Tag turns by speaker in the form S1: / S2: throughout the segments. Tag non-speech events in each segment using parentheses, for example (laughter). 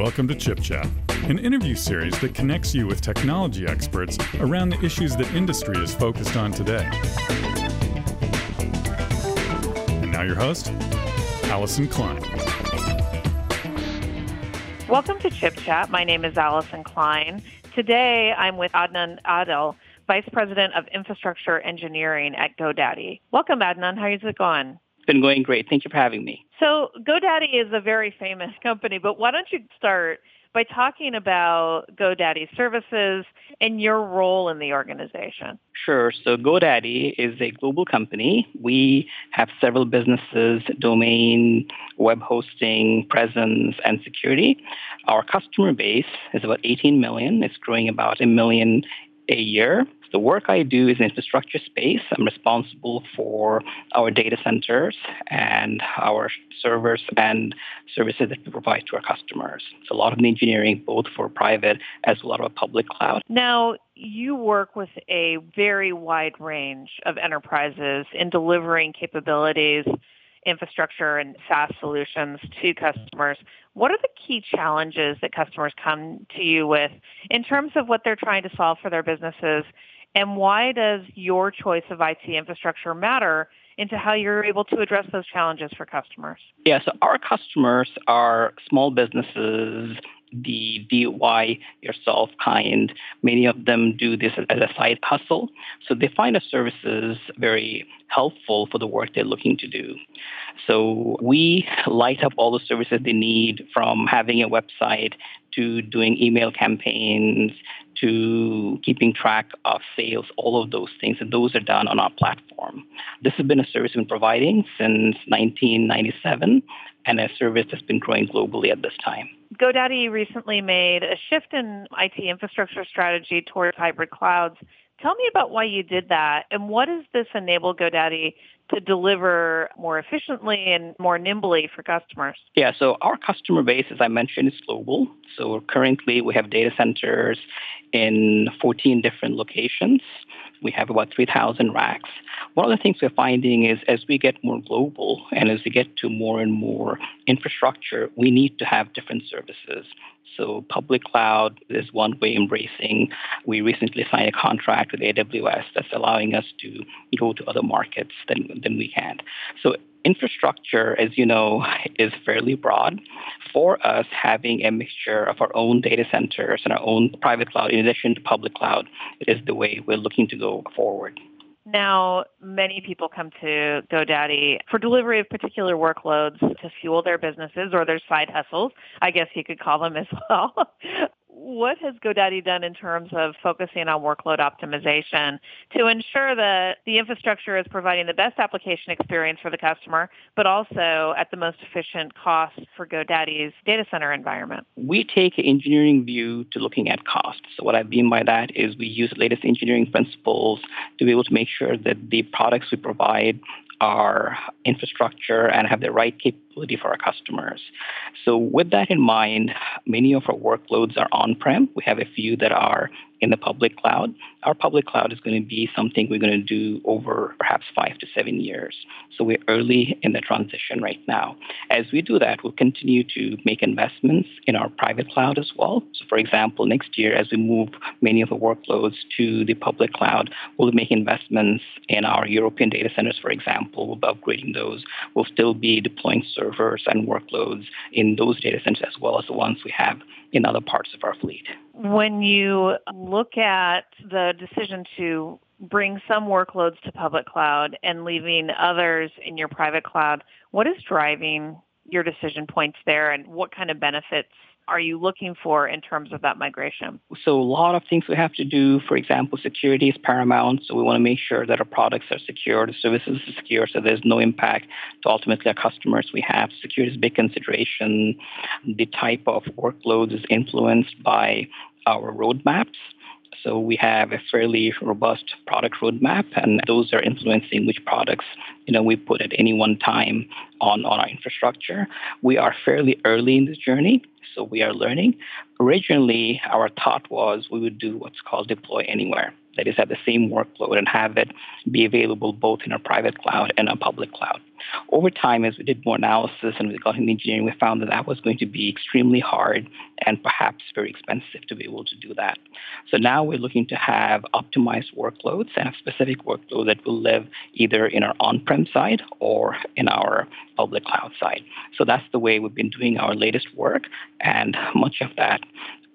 S1: Welcome to Chip Chat, an interview series that connects you with technology experts around the issues that industry is focused on today. And now your host, Allyson Klein.
S2: Welcome to Chip Chat. My name is Allyson Klein. Today I'm with Adnan Adel, Vice President of Infrastructure Engineering at GoDaddy. Welcome, Adnan. How's it going?
S3: It's been going great. Thank you for having me.
S2: So GoDaddy is a very famous company, but why don't you start by talking about GoDaddy services and your role in the organization?
S3: Sure. So GoDaddy is a global company. We have several businesses, domain, web hosting, presence, and security. Our customer base is about 18 million. It's growing about a million a year. The work I do is in infrastructure space. I'm responsible for our data centers and our servers and services that we provide to our customers. So a lot of the engineering, both for private as well as public cloud.
S2: Now, you work with a very wide range of enterprises in delivering capabilities infrastructure and SaaS solutions to customers. What are the key challenges that customers come to you with in terms of what they're trying to solve for their businesses and why does your choice of IT infrastructure matter into how you're able to address those challenges for customers?
S3: Yeah, so our customers are small businesses, the DIY yourself kind. Many of them do this as a side hustle. So they find our services very helpful for the work they're looking to do. So we light up all the services they need from having a website to doing email campaigns to keeping track of sales, all of those things. And those are done on our platform. This has been a service we've been providing since 1997 and a service that's been growing globally at this time.
S2: GoDaddy recently made a shift in IT infrastructure strategy towards hybrid clouds. Tell me about why you did that and what does this enable GoDaddy to deliver more efficiently and more nimbly for customers?
S3: Yeah, so our customer base, as I mentioned, is global. So currently we have data centers in 14 different locations. We have about 3,000 racks. One of the things we're finding is as we get more global and as we get to more and more infrastructure, we need to have different services. So public cloud is one way embracing. We recently signed a contract with AWS that's allowing us to go to other markets than, than we can. So infrastructure, as you know, (laughs) is fairly broad. For us, having a mixture of our own data centers and our own private cloud in addition to public cloud is the way we're looking to go forward.
S2: Now, many people come to GoDaddy for delivery of particular workloads to fuel their businesses or their side hustles. I guess you could call them as (laughs) well what has GoDaddy done in terms of focusing on workload optimization to ensure that the infrastructure is providing the best application experience for the customer, but also at the most efficient cost for GoDaddy's data center environment?
S3: We take an engineering view to looking at cost. So what I mean by that is we use the latest engineering principles to be able to make sure that the products we provide our infrastructure and have the right capability for our customers. So with that in mind, many of our workloads are on-prem. We have a few that are in the public cloud. Our public cloud is going to be something we're going to do over perhaps five to seven years. So we're early in the transition right now. As we do that, we'll continue to make investments in our private cloud as well. So for example, next year, as we move many of the workloads to the public cloud, we'll make investments in our European data centers, for example. We'll be upgrading those. We'll still be deploying servers and workloads in those data centers as well as the ones we have in other parts of our fleet.
S2: When you look at the decision to bring some workloads to public cloud and leaving others in your private cloud, what is driving your decision points there and what kind of benefits are you looking for in terms of that migration?
S3: So a lot of things we have to do. For example, security is paramount. So we want to make sure that our products are secure, the services are secure, so there's no impact to ultimately our customers. We have security is a big consideration. The type of workloads is influenced by our roadmaps. So we have a fairly robust product roadmap, and those are influencing which products you know we put at any one time on, on our infrastructure. We are fairly early in this journey, so we are learning. Originally, our thought was we would do what's called deploy anywhere. That is, have the same workload and have it be available both in our private cloud and our public cloud. Over time, as we did more analysis and we got into engineering, we found that that was going to be extremely hard and perhaps very expensive to be able to do that. So now we're looking to have optimized workloads and a specific workload that will live either in our on-prem side or in our public cloud side. So that's the way we've been doing our latest work, and much of that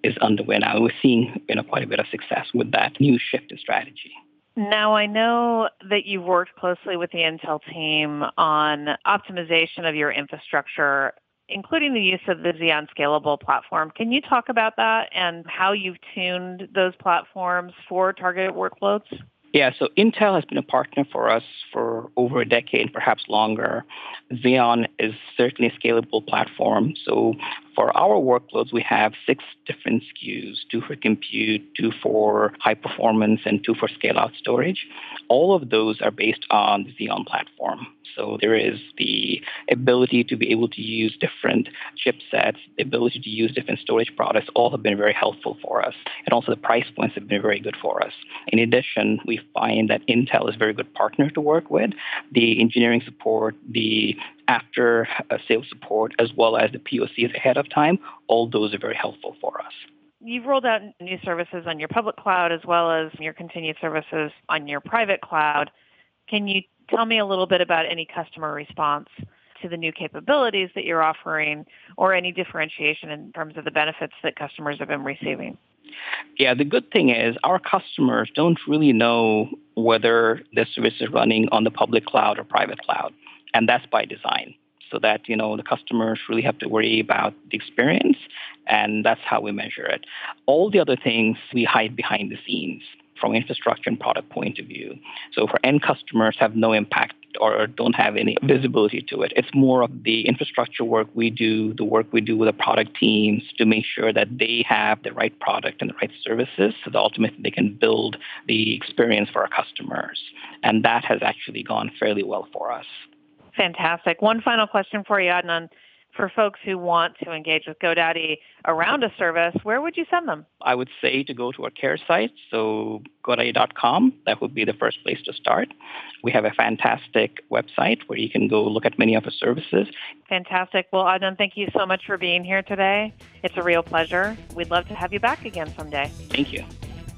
S3: is underway now. We're seeing you know, quite a bit of success with that new shift in strategy.
S2: Now, I know that you've worked closely with the Intel team on optimization of your infrastructure, including the use of the Xeon Scalable platform. Can you talk about that and how you've tuned those platforms for targeted workloads?
S3: Yeah, so Intel has been a partner for us for over a decade, perhaps longer. Xeon is certainly a scalable platform. So for our workloads, we have six different SKUs, two for compute, two for high performance, and two for scale out storage. All of those are based on the Xeon platform. So there is the ability to be able to use different chipsets, the ability to use different storage products, all have been very helpful for us. And also the price points have been very good for us. In addition, we find that Intel is a very good partner to work with. The engineering support, the after uh, sales support, as well as the POCs ahead of time, all those are very helpful for us.
S2: You've rolled out new services on your public cloud as well as your continued services on your private cloud. Can you tell me a little bit about any customer response to the new capabilities that you're offering or any differentiation in terms of the benefits that customers have been receiving?
S3: Yeah, the good thing is our customers don't really know whether the service is running on the public cloud or private cloud, and that's by design. So that you know the customers really have to worry about the experience, and that's how we measure it. All the other things we hide behind the scenes from infrastructure and product point of view. So for end customers have no impact or don't have any visibility to it. It's more of the infrastructure work we do, the work we do with the product teams to make sure that they have the right product and the right services so that ultimately they can build the experience for our customers. And that has actually gone fairly well for us.
S2: Fantastic. One final question for you, Adnan for folks who want to engage with GoDaddy around a service, where would you send them?
S3: I would say to go to our care site, so godaddy.com. That would be the first place to start. We have a fantastic website where you can go look at many of our services.
S2: Fantastic. Well, Adnan, thank you so much for being here today. It's a real pleasure. We'd love to have you back again someday.
S3: Thank you.